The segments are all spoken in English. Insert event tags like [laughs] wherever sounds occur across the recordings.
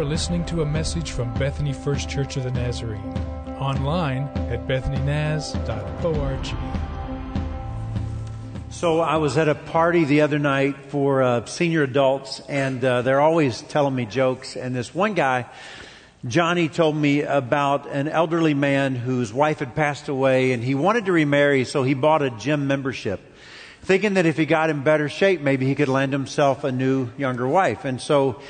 are listening to a message from Bethany First Church of the Nazarene, online at bethanynaz.org. So I was at a party the other night for uh, senior adults, and uh, they're always telling me jokes. And this one guy, Johnny, told me about an elderly man whose wife had passed away, and he wanted to remarry, so he bought a gym membership, thinking that if he got in better shape, maybe he could land himself a new, younger wife. And so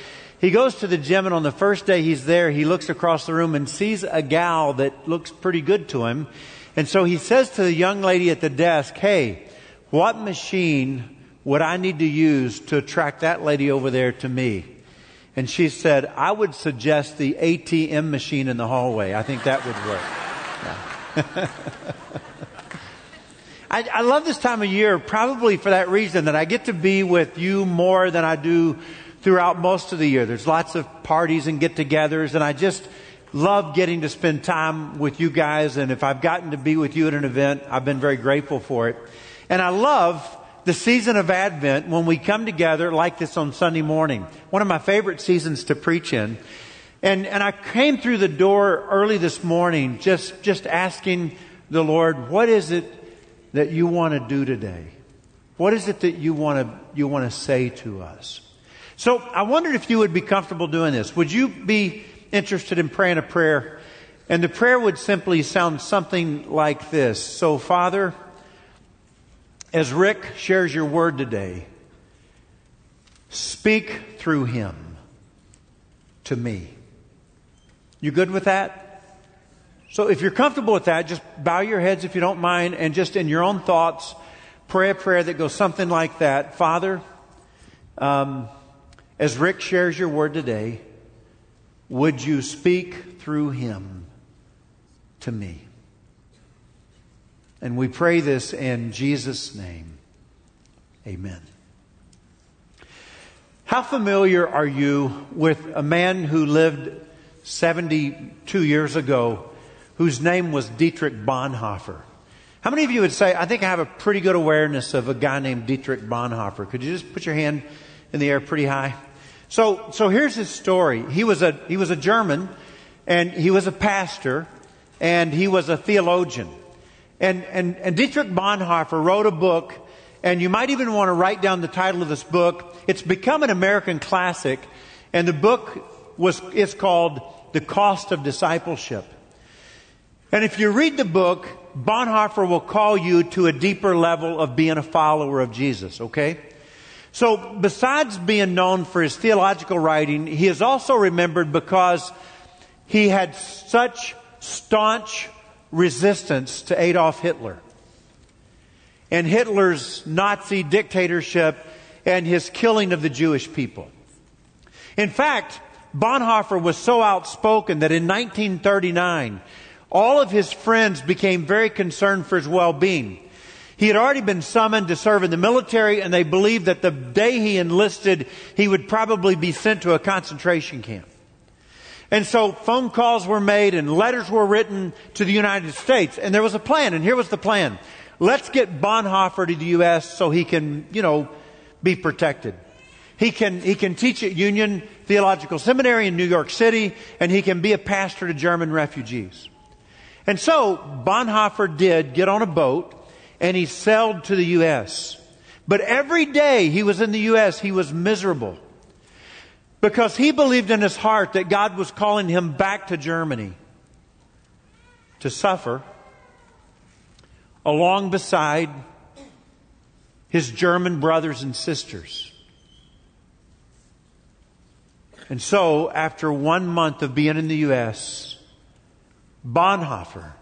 he goes to the gym, and on the first day he's there, he looks across the room and sees a gal that looks pretty good to him. And so he says to the young lady at the desk, Hey, what machine would I need to use to attract that lady over there to me? And she said, I would suggest the ATM machine in the hallway. I think that would work. [laughs] I, I love this time of year probably for that reason that I get to be with you more than I do throughout most of the year. There's lots of parties and get togethers and I just love getting to spend time with you guys. And if I've gotten to be with you at an event, I've been very grateful for it. And I love the season of Advent when we come together like this on Sunday morning. One of my favorite seasons to preach in. And, and I came through the door early this morning just, just asking the Lord, what is it that you want to do today? What is it that you want to, you want to say to us? So I wondered if you would be comfortable doing this. Would you be interested in praying a prayer? And the prayer would simply sound something like this. So Father, as Rick shares your word today, speak through him to me. You good with that? So if you're comfortable with that, just bow your heads if you don't mind and just in your own thoughts, pray a prayer that goes something like that. Father, um, as Rick shares your word today, would you speak through him to me? And we pray this in Jesus' name. Amen. How familiar are you with a man who lived 72 years ago whose name was Dietrich Bonhoeffer? How many of you would say, I think I have a pretty good awareness of a guy named Dietrich Bonhoeffer? Could you just put your hand in the air pretty high? So, so here's his story. He was a, he was a German and he was a pastor and he was a theologian. And, and, and Dietrich Bonhoeffer wrote a book and you might even want to write down the title of this book. It's become an American classic and the book was, is called The Cost of Discipleship. And if you read the book, Bonhoeffer will call you to a deeper level of being a follower of Jesus, okay? So besides being known for his theological writing, he is also remembered because he had such staunch resistance to Adolf Hitler and Hitler's Nazi dictatorship and his killing of the Jewish people. In fact, Bonhoeffer was so outspoken that in 1939, all of his friends became very concerned for his well-being. He had already been summoned to serve in the military and they believed that the day he enlisted, he would probably be sent to a concentration camp. And so phone calls were made and letters were written to the United States and there was a plan and here was the plan. Let's get Bonhoeffer to the U.S. so he can, you know, be protected. He can, he can teach at Union Theological Seminary in New York City and he can be a pastor to German refugees. And so Bonhoeffer did get on a boat and he sailed to the U.S. But every day he was in the U.S., he was miserable because he believed in his heart that God was calling him back to Germany to suffer along beside his German brothers and sisters. And so, after one month of being in the U.S., Bonhoeffer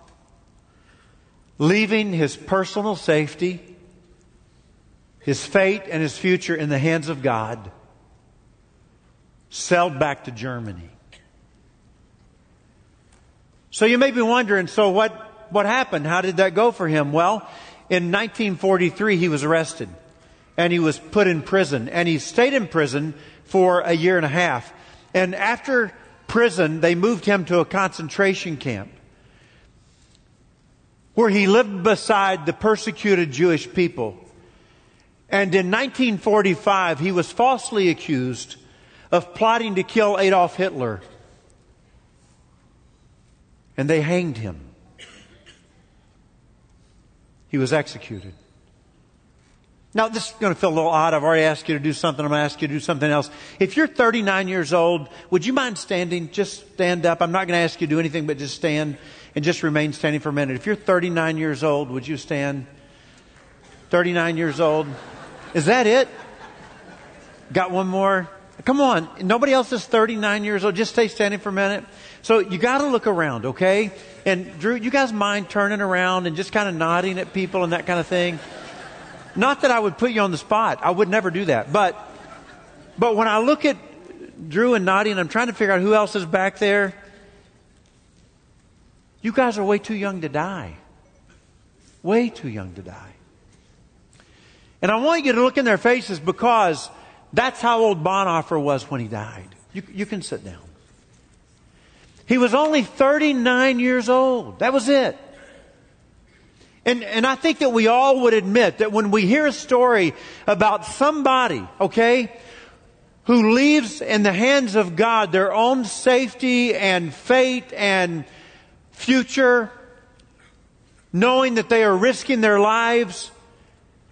leaving his personal safety, his fate, and his future in the hands of God, sailed back to Germany. So you may be wondering, so what, what happened? How did that go for him? Well, in 1943 he was arrested and he was put in prison and he stayed in prison for a year and a half. And after prison, they moved him to a concentration camp where he lived beside the persecuted Jewish people. And in 1945, he was falsely accused of plotting to kill Adolf Hitler. And they hanged him. He was executed. Now, this is going to feel a little odd. I've already asked you to do something. I'm going to ask you to do something else. If you're 39 years old, would you mind standing? Just stand up. I'm not going to ask you to do anything but just stand and just remain standing for a minute. If you're 39 years old, would you stand? 39 years old. Is that it? Got one more? Come on. Nobody else is 39 years old. Just stay standing for a minute. So you got to look around, okay? And Drew, you guys mind turning around and just kind of nodding at people and that kind of thing? Not that I would put you on the spot. I would never do that. But, but when I look at Drew and nodding, and I'm trying to figure out who else is back there, you guys are way too young to die. Way too young to die. And I want you to look in their faces because that's how old Bonhoeffer was when he died. You, you can sit down. He was only 39 years old. That was it. And, and I think that we all would admit that when we hear a story about somebody, okay, who leaves in the hands of God their own safety and fate and future, knowing that they are risking their lives,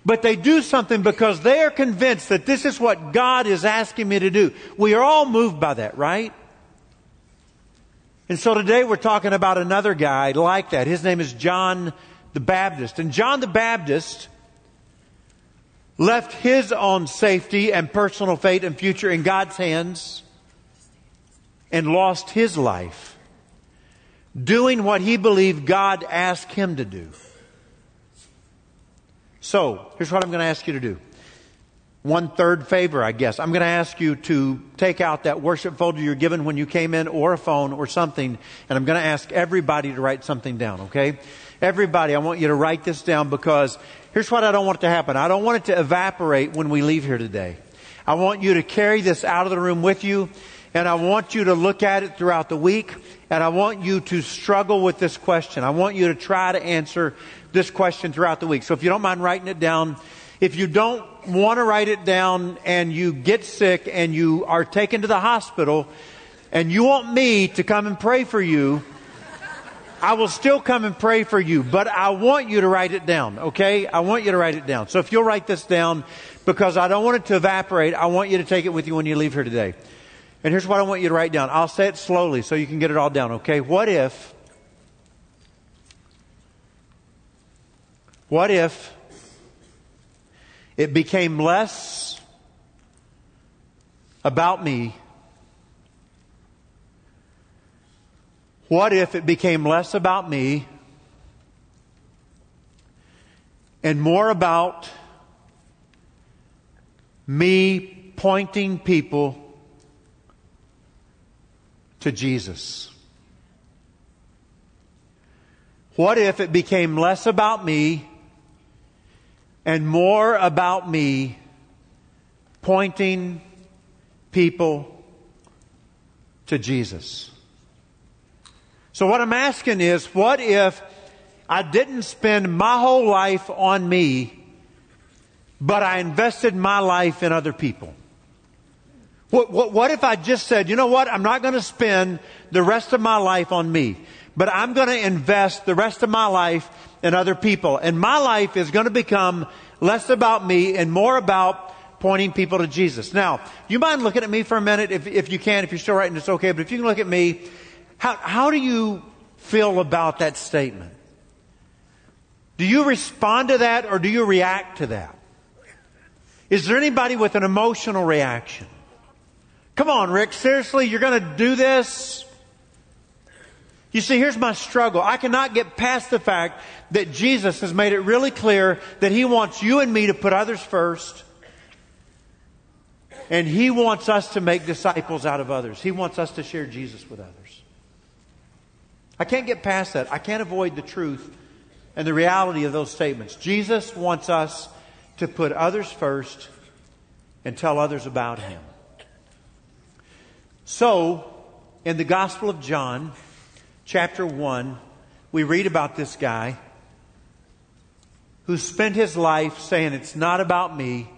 but they do something because they are convinced that this is what God is asking me to do. We are all moved by that, right? And so today we're talking about another guy like that. His name is John the Baptist. And John the Baptist left his own safety and personal fate and future in God's hands and lost his life doing what he believed God asked him to do. So, here's what I'm going to ask you to do. One third favor, I guess. I'm going to ask you to take out that worship folder you're given when you came in or a phone or something, and I'm going to ask everybody to write something down, okay? Everybody, I want you to write this down because here's what I don't want to happen. I don't want it to evaporate when we leave here today. I want you to carry this out of the room with you and I want you to look at it throughout the week and I want you to struggle with this question. I want you to try to answer this question throughout the week. So if you don't mind writing it down, if you don't want to write it down and you get sick and you are taken to the hospital and you want me to come and pray for you, I will still come and pray for you, but I want you to write it down, okay? I want you to write it down. So if you'll write this down, because I don't want it to evaporate, I want you to take it with you when you leave here today. And here's what I want you to write down. I'll say it slowly so you can get it all down, okay? What if, what if it became less about me What if it became less about me and more about me pointing people to Jesus? What if it became less about me and more about me pointing people to Jesus? So what I'm asking is, what if I didn't spend my whole life on me, but I invested my life in other people? What, what, what if I just said, you know what, I'm not going to spend the rest of my life on me, but I'm going to invest the rest of my life in other people. And my life is going to become less about me and more about pointing people to Jesus. Now, you mind looking at me for a minute if, if you can, if you're still writing, it's okay, but if you can look at me, how, how do you feel about that statement? Do you respond to that or do you react to that? Is there anybody with an emotional reaction? Come on, Rick, seriously, you're going to do this? You see, here's my struggle. I cannot get past the fact that Jesus has made it really clear that He wants you and me to put others first. And He wants us to make disciples out of others. He wants us to share Jesus with others. I can't get past that. I can't avoid the truth and the reality of those statements. Jesus wants us to put others first and tell others about Him. So, in the Gospel of John, chapter 1, we read about this guy who spent his life saying, It's not about me,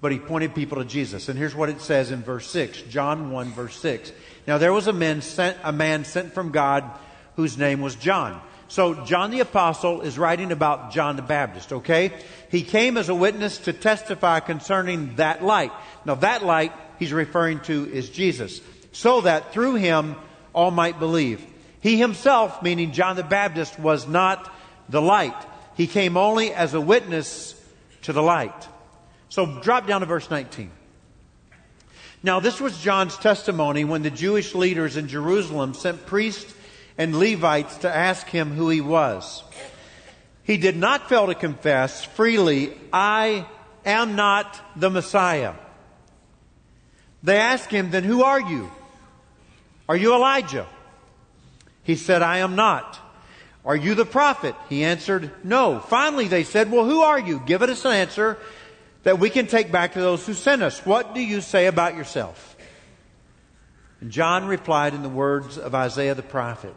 but he pointed people to Jesus. And here's what it says in verse 6, John 1 verse 6. Now there was a man sent, a man sent from God whose name was John. So John the apostle is writing about John the Baptist, okay? He came as a witness to testify concerning that light. Now that light he's referring to is Jesus, so that through him all might believe. He himself, meaning John the Baptist, was not the light. He came only as a witness to the light. So drop down to verse 19. Now, this was John's testimony when the Jewish leaders in Jerusalem sent priests and Levites to ask him who he was. He did not fail to confess freely, I am not the Messiah. They asked him, Then who are you? Are you Elijah? He said, I am not. Are you the prophet? He answered, No. Finally, they said, Well, who are you? Give us an answer that we can take back to those who sent us. What do you say about yourself? And John replied in the words of Isaiah the prophet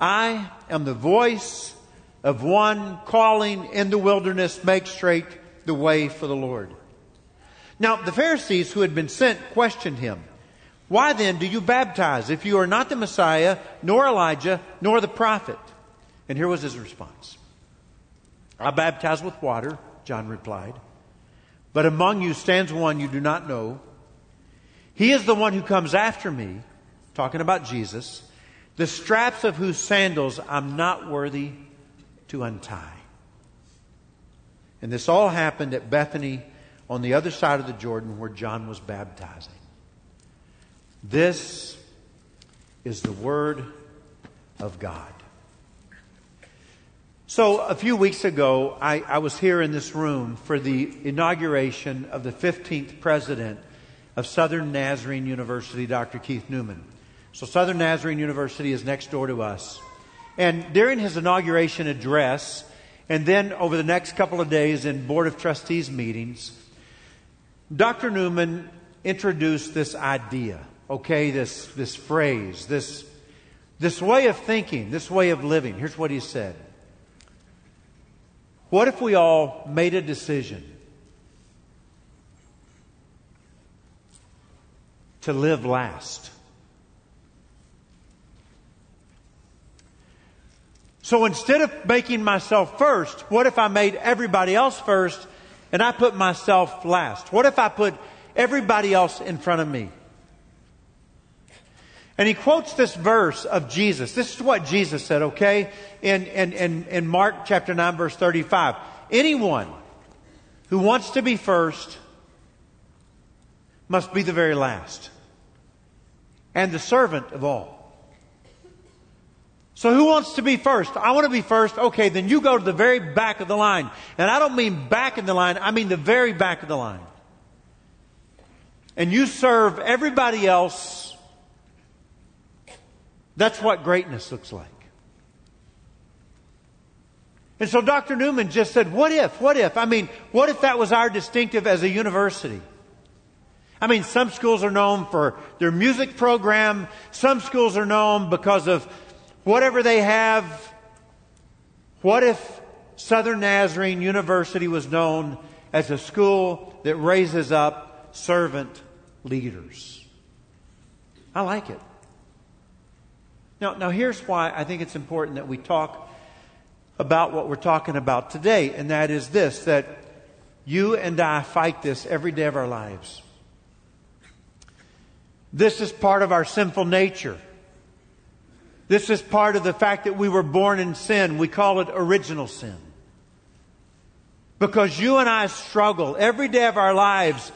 I am the voice of one calling in the wilderness, make straight the way for the Lord. Now, the Pharisees who had been sent questioned him. Why then do you baptize if you are not the Messiah, nor Elijah, nor the prophet? And here was his response I baptize with water, John replied. But among you stands one you do not know. He is the one who comes after me, talking about Jesus, the straps of whose sandals I'm not worthy to untie. And this all happened at Bethany on the other side of the Jordan where John was baptizing. This is the Word of God. So, a few weeks ago, I, I, was here in this room for the inauguration of the 15th president of Southern Nazarene University, Dr. Keith Newman. So, Southern Nazarene University is next door to us. And during his inauguration address, and then over the next couple of days in Board of Trustees meetings, Dr. Newman introduced this idea, okay, this, this phrase, this, this way of thinking, this way of living. Here's what he said What if we all made a decision to live last? So instead of making myself first, what if I made everybody else first and I put myself last? What if I put everybody else in front of me? And he quotes this verse of Jesus. This is what Jesus said, okay? In, in, in, in Mark chapter 9, verse 35. Anyone who wants to be first must be the very last and the servant of all. So who wants to be first? I want to be first. Okay, then you go to the very back of the line. And I don't mean back in the line, I mean the very back of the line. And you serve everybody else. That's what greatness looks like. And so Dr. Newman just said, what if? What if? I mean, what if that was our distinctive as a university? I mean, some schools are known for their music program. Some schools are known because of whatever they have, what if Southern Nazarene University was known as a school that raises up servant leaders? I like it. Now, now here's why I think it's important that we talk about what we're talking about today, and that is this that you and I fight this every day of our lives. This is part of our sinful nature. This is part of the fact that we were born in sin. We call it original sin. Because you and I struggle every day of our lives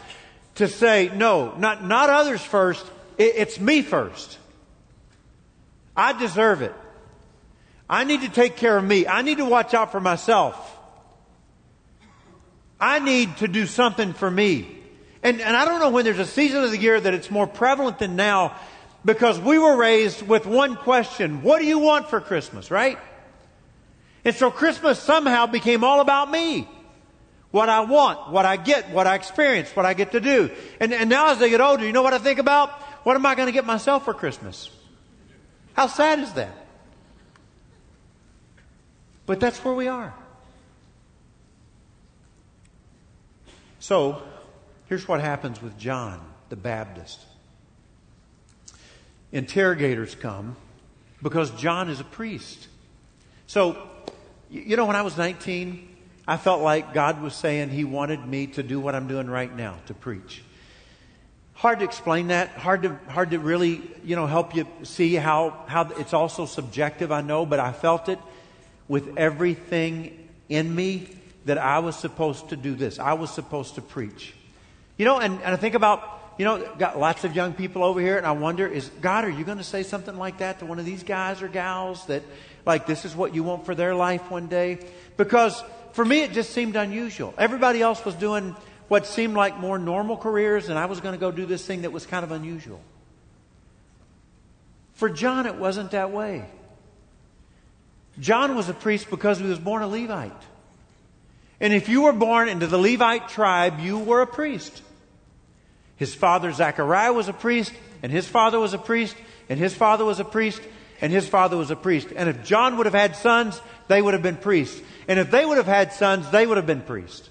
to say, no, not, not others first, it, it's me first. I deserve it. I need to take care of me. I need to watch out for myself. I need to do something for me. And, and I don't know when there's a season of the year that it's more prevalent than now because we were raised with one question What do you want for Christmas, right? And so Christmas somehow became all about me. What I want, what I get, what I experience, what I get to do. And, and now as I get older, you know what I think about? What am I going to get myself for Christmas? How sad is that? But that's where we are. So, Here's what happens with John the Baptist. Interrogators come because John is a priest. So, you know, when I was 19, I felt like God was saying He wanted me to do what I'm doing right now, to preach. Hard to explain that. Hard to hard to really, you know, help you see how how it's also subjective. I know, but I felt it with everything in me that I was supposed to do this. I was supposed to preach. You know, and, and I think about you know, got lots of young people over here, and I wonder, is God, are you going to say something like that to one of these guys or gals that, like, this is what you want for their life one day? Because for me, it just seemed unusual. Everybody else was doing what seemed like more normal careers, and I was going to go do this thing that was kind of unusual. For John, it wasn't that way. John was a priest because he was born a Levite. And if you were born into the Levite tribe, you were a priest. His father Zechariah was a priest, and his father was a priest, and his father was a priest, and his father was a priest. And if John would have had sons, they would have been priests. And if they would have had sons, they would have been priests.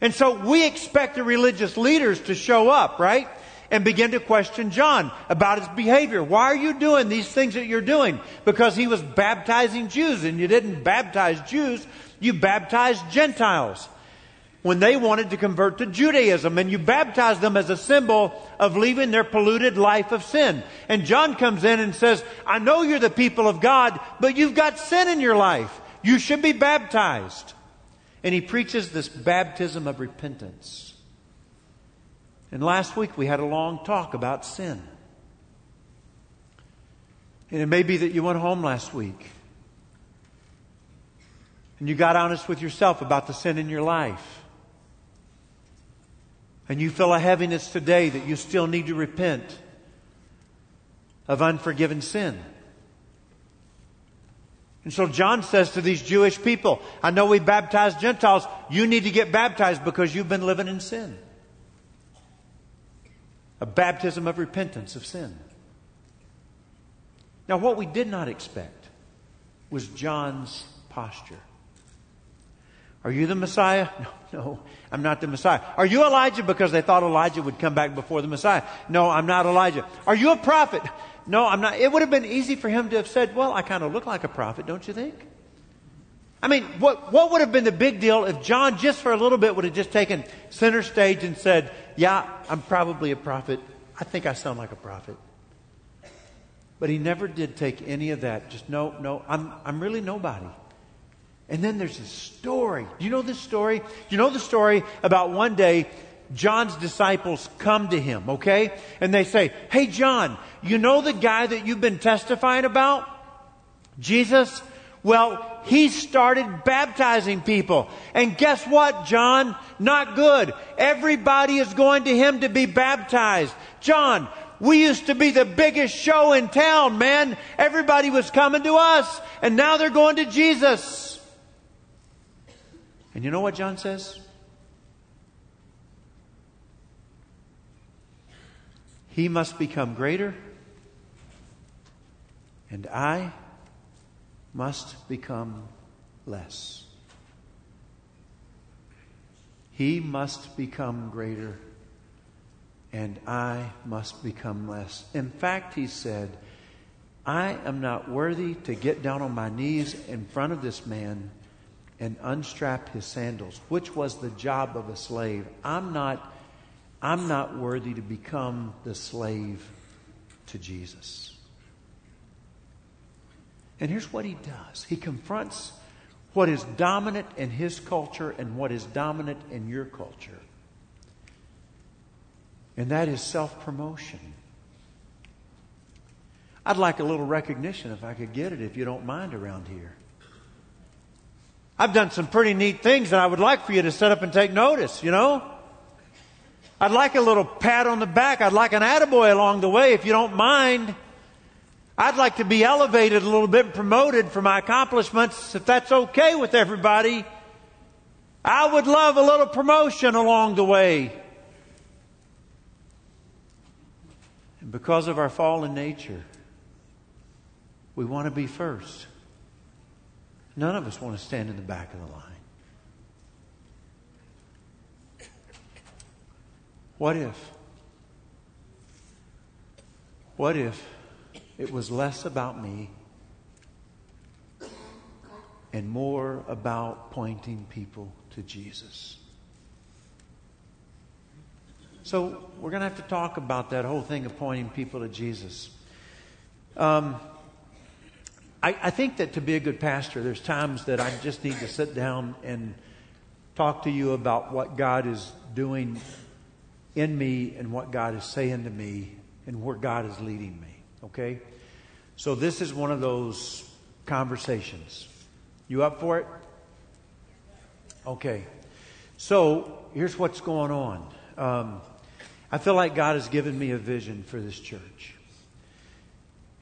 And so we expect the religious leaders to show up, right? And begin to question John about his behavior. Why are you doing these things that you're doing? Because he was baptizing Jews, and you didn't baptize Jews, you baptized Gentiles when they wanted to convert to Judaism and you baptized them as a symbol of leaving their polluted life of sin. And John comes in and says, I know you're the people of God, but you've got sin in your life. You should be baptized. And he preaches this baptism of repentance. And last week we had a long talk about sin. And it may be that you went home last week and you got honest with yourself about the sin in your life and you feel a heaviness today that you still need to repent of unforgiven sin. And so John says to these Jewish people, I know we baptize Gentiles. You need to get baptized because you've been living in sin. A baptism of repentance of sin. Now, what we did not expect was John's posture. Are you the Messiah? [laughs] No, no, I'm not the Messiah. Are you Elijah? Because they thought Elijah would come back before the Messiah. No, I'm not Elijah. Are you a prophet? No, I'm not. It would have been easy for him to have said, well, I kind of look like a prophet, don't you think? I mean, what, what would have been the big deal if John just for a little bit would have just taken center stage and said, yeah, I'm probably a prophet. I think I sound like a prophet. But he never did take any of that. Just no, no, I'm, I'm really nobody. And then there's this story. Do you know this story? Do you know the story about one day John's disciples come to him, okay? And they say, Hey, John, you know the guy that you've been testifying about? Jesus? Well, he started baptizing people. And guess what, John? Not good. Everybody is going to him to be baptized. John, we used to be the biggest show in town, man. Everybody was coming to us. And now they're going to Jesus. And you know what John says? He must become greater, and I must become less. He must become greater, and I must become less. In fact, he said, I am not worthy to get down on my knees in front of this man and unstrap his sandals, which was the job of a slave. I'm not, I'm not worthy to become the slave to Jesus. And here's what he does he confronts what is dominant in his culture and what is dominant in your culture. And that is self promotion. I'd like a little recognition if I could get it, if you don't mind, around here. I've done some pretty neat things and I would like for you to set up and take notice, you know? I'd like a little pat on the back. I'd like an attaboy along the way if you don't mind. I'd like to be elevated a little bit promoted for my accomplishments if that's okay with everybody. I would love a little promotion along the way. And because of our fallen nature, we want to be first. None of us want to stand in the back of the line. What if? What if it was less about me and more about pointing people to Jesus? So, we're going to have to talk about that whole thing of pointing people to Jesus. Um, I, I think that to be a good pastor, there's times that I just need to sit down and talk to you about what God is doing in me and what God is saying to me and where God is leading me. Okay? So this is one of those conversations. You up for it? Okay. So here's what's going on. Um, I feel like God has given me a vision for this church.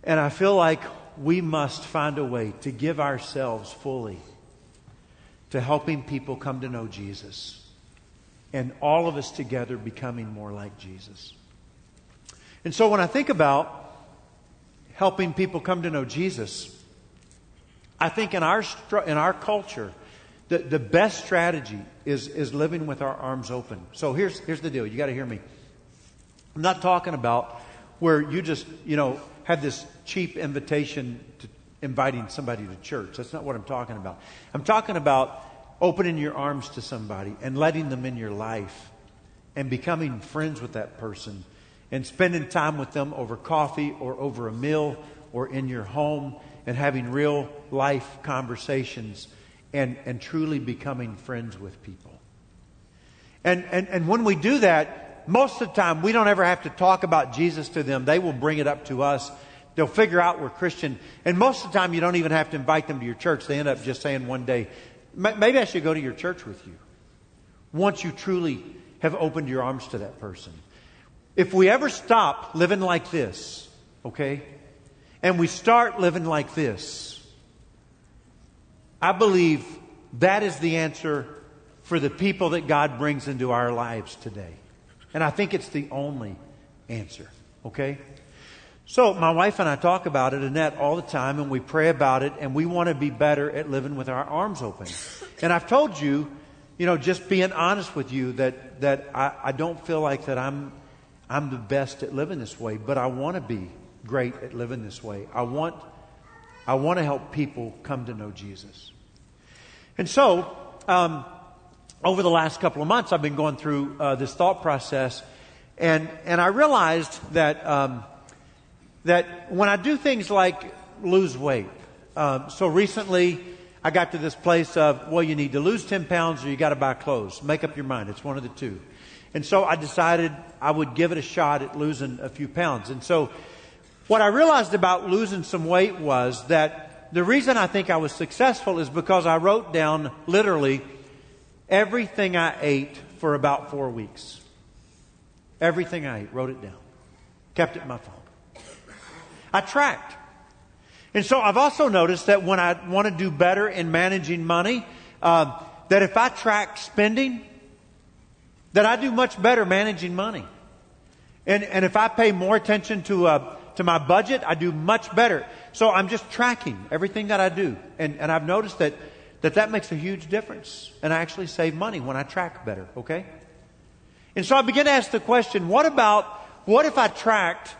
And I feel like we must find a way to give ourselves fully to helping people come to know Jesus. And all of us together becoming more like Jesus. And so when I think about helping people come to know Jesus, I think in our, in our culture, the, the best strategy is, is living with our arms open. So here's, here's the deal. You got to hear me. I'm not talking about where you just, you know, have this cheap invitation to inviting somebody to church. That's not what I'm talking about. I'm talking about opening your arms to somebody and letting them in your life and becoming friends with that person and spending time with them over coffee or over a meal or in your home and having real life conversations and, and truly becoming friends with people. And, and, and when we do that, most of the time we don't ever have to talk about Jesus to them. They will bring it up to us. They'll figure out we're Christian. And most of the time you don't even have to invite them to your church. They end up just saying one day, maybe I should go to your church with you. Once you truly have opened your arms to that person. If we ever stop living like this, okay, and we start living like this, I believe that is the answer for the people that God brings into our lives today. And I think it's the only answer, okay? So my wife and I talk about it, Annette, all the time, and we pray about it, and we want to be better at living with our arms open. And I've told you, you know, just being honest with you, that that I, I don't feel like that I'm I'm the best at living this way, but I want to be great at living this way. I want, I want to help people come to know Jesus. And so, um, over the last couple of months, I've been going through uh, this thought process, and and I realized that um, that when I do things like lose weight, um, so recently I got to this place of well, you need to lose ten pounds or you got to buy clothes. Make up your mind; it's one of the two. And so I decided I would give it a shot at losing a few pounds. And so what I realized about losing some weight was that the reason I think I was successful is because I wrote down literally everything I ate for about four weeks. Everything I ate, wrote it down. Kept it in my phone. I tracked. And so I've also noticed that when I want to do better in managing money, uh, that if I track spending, that I do much better managing money. And, and if I pay more attention to, uh, to my budget, I do much better. So I'm just tracking everything that I do. And, and I've noticed that, that that makes a huge difference. And I actually save money when I track better, okay? And so I begin to ask the question, what about, what if I tracked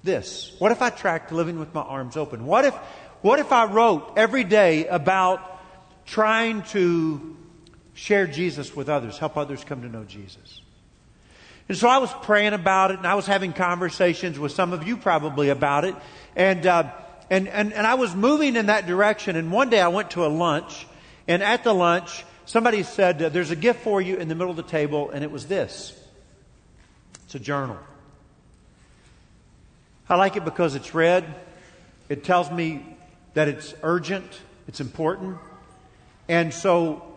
this? What if I tracked living with my arms open? What if, what if I wrote every day about trying to share Jesus with others, help others come to know Jesus. And so I was praying about it and I was having conversations with some of you probably about it. And, uh, and, and, and I was moving in that direction. And one day I went to a lunch and at the lunch, somebody said, there's a gift for you in the middle of the table. And it was this. It's a journal. I like it because it's red. It tells me that it's urgent. It's important. And so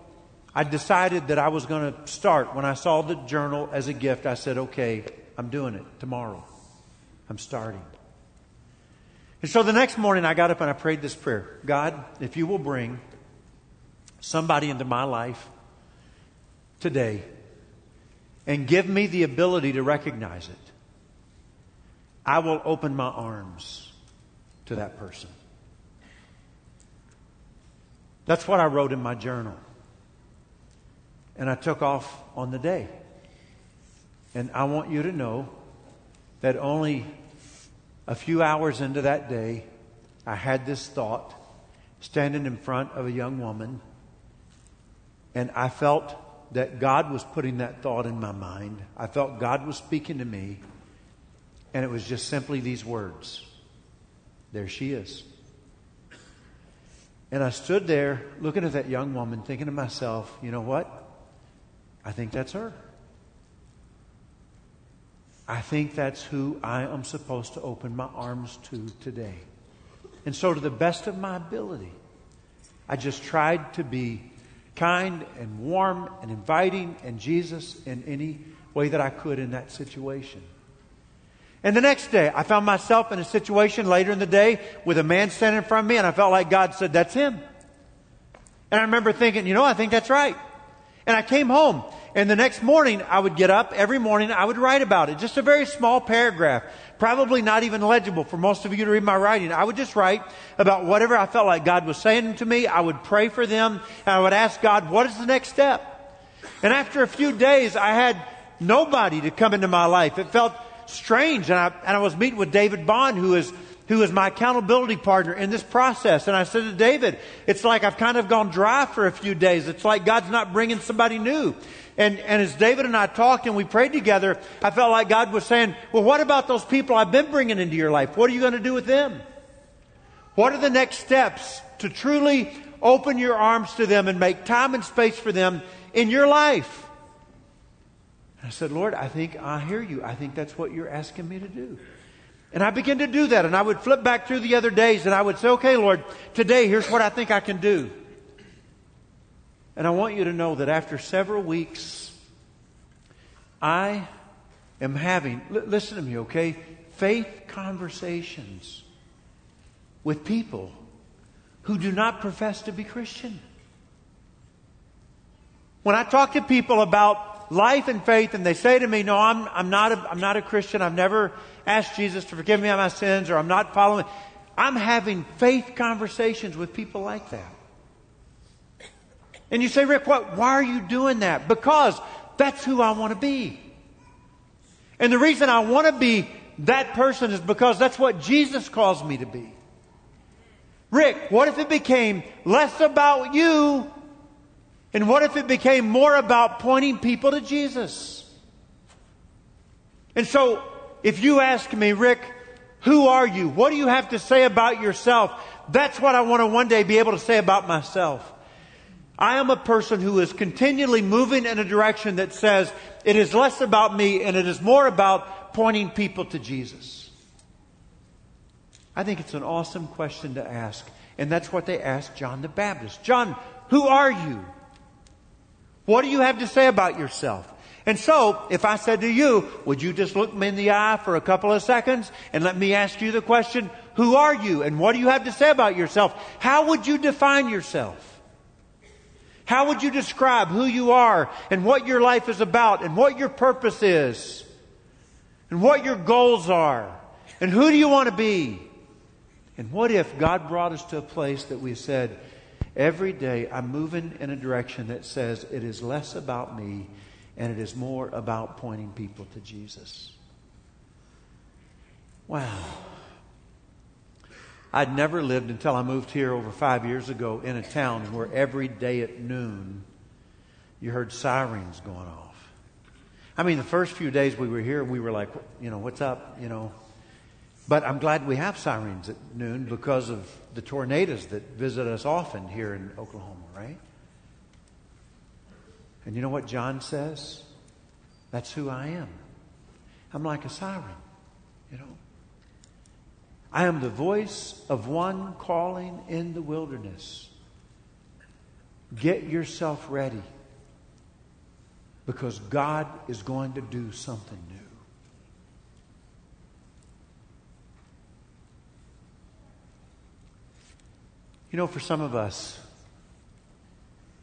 I decided that I was going to start. When I saw the journal as a gift, I said, okay, I'm doing it tomorrow. I'm starting. And so the next morning I got up and I prayed this prayer God, if you will bring somebody into my life today and give me the ability to recognize it, I will open my arms to that person. That's what I wrote in my journal and I took off on the day. And I want you to know that only a few hours into that day, I had this thought standing in front of a young woman, and I felt that God was putting that thought in my mind. I felt God was speaking to me, and it was just simply these words There she is. And I stood there looking at that young woman, thinking to myself, you know what? I think that's her. I think that's who I am supposed to open my arms to today. And so, to the best of my ability, I just tried to be kind and warm and inviting and Jesus in any way that I could in that situation. And the next day, I found myself in a situation later in the day with a man standing in front of me, and I felt like God said, That's him. And I remember thinking, You know, I think that's right. And I came home, and the next morning, I would get up every morning, I would write about it. Just a very small paragraph, probably not even legible for most of you to read my writing. I would just write about whatever I felt like God was saying to me. I would pray for them, and I would ask God, What is the next step? And after a few days, I had nobody to come into my life. It felt strange. And I, and I was meeting with David Bond, who is, who is my accountability partner in this process. And I said to David, it's like I've kind of gone dry for a few days. It's like God's not bringing somebody new. And, and as David and I talked and we prayed together, I felt like God was saying, well, what about those people I've been bringing into your life? What are you going to do with them? What are the next steps to truly open your arms to them and make time and space for them in your life? I said, Lord, I think I hear you. I think that's what you're asking me to do. And I began to do that. And I would flip back through the other days and I would say, okay, Lord, today here's what I think I can do. And I want you to know that after several weeks, I am having, listen to me, okay? Faith conversations with people who do not profess to be Christian. When I talk to people about life and faith and they say to me, no, I'm, I'm, not a, I'm not a Christian. I've never asked Jesus to forgive me of my sins or I'm not following. I'm having faith conversations with people like that. And you say, Rick, what, why are you doing that? Because that's who I want to be. And the reason I want to be that person is because that's what Jesus calls me to be. Rick, what if it became less about you and what if it became more about pointing people to Jesus? And so, if you ask me, Rick, who are you? What do you have to say about yourself? That's what I want to one day be able to say about myself. I am a person who is continually moving in a direction that says it is less about me and it is more about pointing people to Jesus. I think it's an awesome question to ask. And that's what they asked John the Baptist. John, who are you? What do you have to say about yourself? And so, if I said to you, would you just look me in the eye for a couple of seconds and let me ask you the question, who are you and what do you have to say about yourself? How would you define yourself? How would you describe who you are and what your life is about and what your purpose is and what your goals are and who do you want to be? And what if God brought us to a place that we said, Every day I'm moving in a direction that says it is less about me and it is more about pointing people to Jesus. Wow. I'd never lived until I moved here over five years ago in a town where every day at noon you heard sirens going off. I mean, the first few days we were here, we were like, you know, what's up? You know, but I'm glad we have sirens at noon because of the tornadoes that visit us often here in Oklahoma, right? And you know what John says? That's who I am. I'm like a siren, you know. I am the voice of one calling in the wilderness. Get yourself ready because God is going to do something new. You know, for some of us,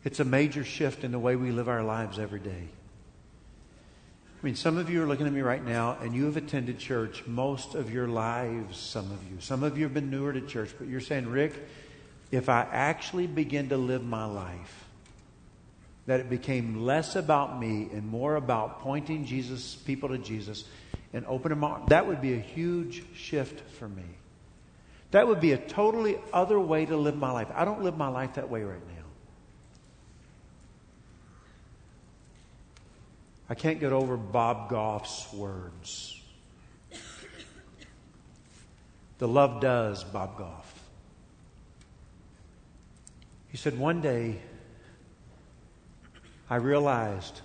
it's a major shift in the way we live our lives every day. I mean, some of you are looking at me right now and you have attended church most of your lives, some of you. Some of you have been newer to church, but you're saying, Rick, if I actually begin to live my life, that it became less about me and more about pointing Jesus, people to Jesus and opening arms. That would be a huge shift for me. That would be a totally other way to live my life. I don't live my life that way right now. I can't get over Bob Goff's words. The love does, Bob Goff. He said, One day I realized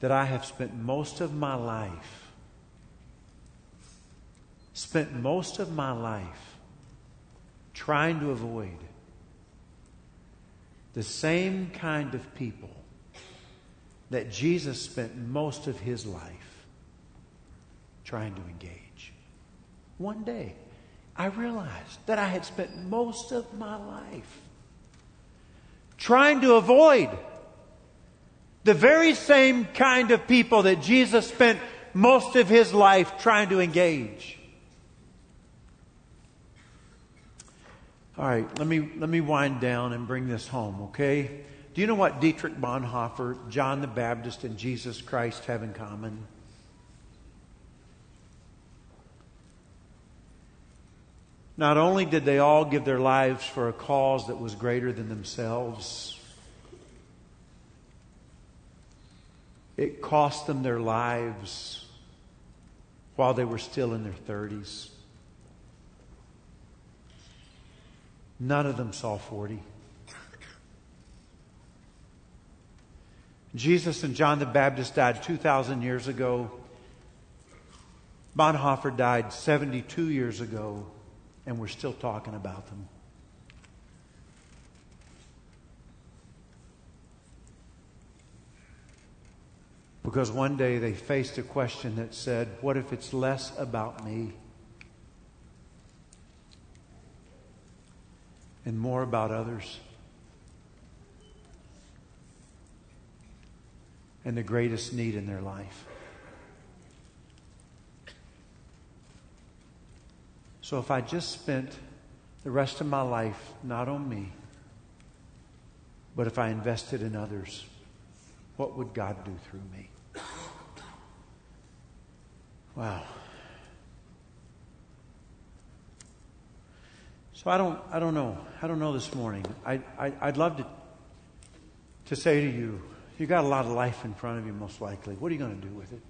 that I have spent most of my life, spent most of my life trying to avoid the same kind of people that Jesus spent most of his life trying to engage. One day, I realized that I had spent most of my life trying to avoid the very same kind of people that Jesus spent most of his life trying to engage. All right, let me, let me wind down and bring this home, okay? Do you know what Dietrich Bonhoeffer, John the Baptist, and Jesus Christ have in common? Not only did they all give their lives for a cause that was greater than themselves, it cost them their lives while they were still in their 30s. None of them saw 40. Jesus and John the Baptist died 2,000 years ago. Bonhoeffer died 72 years ago, and we're still talking about them. Because one day they faced a question that said, What if it's less about me and more about others? and the greatest need in their life. So if I just spent the rest of my life not on me, but if I invested in others, what would God do through me? Wow. So I don't, I don't know. I don't know this morning. I, I, I'd love to, to say to you, you got a lot of life in front of you, most likely. What are you going to do with it?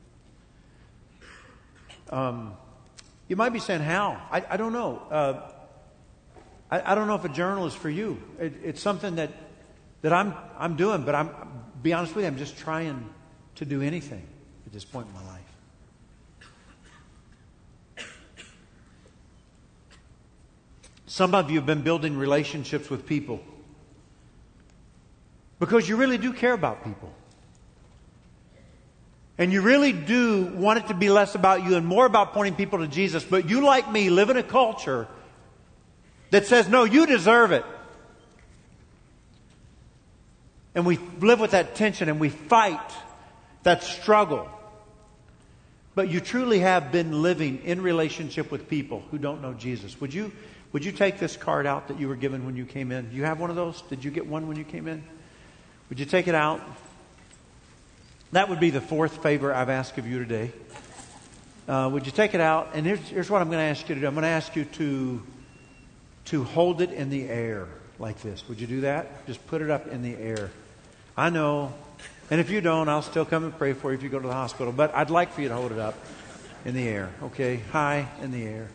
Um, you might be saying, how? I, I don't know. Uh, I, I, don't know if a journal is for you. It, it's something that, that I'm, I'm doing, but I'm, be honest with you, I'm just trying to do anything at this point in my life. Some of you have been building relationships with people because you really do care about people. And you really do want it to be less about you and more about pointing people to Jesus. But you, like me, live in a culture that says, no, you deserve it. And we live with that tension and we fight that struggle. But you truly have been living in relationship with people who don't know Jesus. Would you, would you take this card out that you were given when you came in? Do you have one of those? Did you get one when you came in? Would you take it out? That would be the fourth favor I've asked of you today. Uh, would you take it out? And here's, here's what I'm going to ask you to do. I'm going to ask you to, to hold it in the air like this. Would you do that? Just put it up in the air. I know. And if you don't, I'll still come and pray for you if you go to the hospital. But I'd like for you to hold it up in the air, okay? High in the air.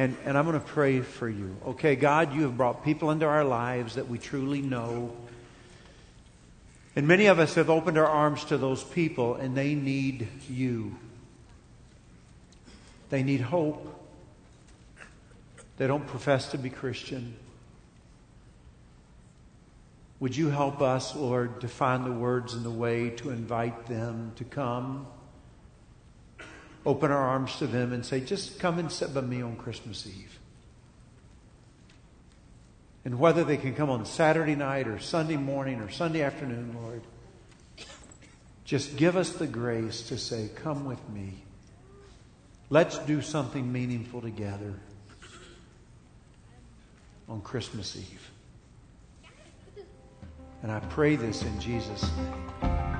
And, and I'm going to pray for you. Okay, God, you have brought people into our lives that we truly know and many of us have opened our arms to those people, and they need you. They need hope. They don't profess to be Christian. Would you help us, Lord, to find the words and the way to invite them to come? Open our arms to them and say, just come and sit by me on Christmas Eve. And whether they can come on Saturday night or Sunday morning or Sunday afternoon, Lord, just give us the grace to say, Come with me. Let's do something meaningful together on Christmas Eve. And I pray this in Jesus' name.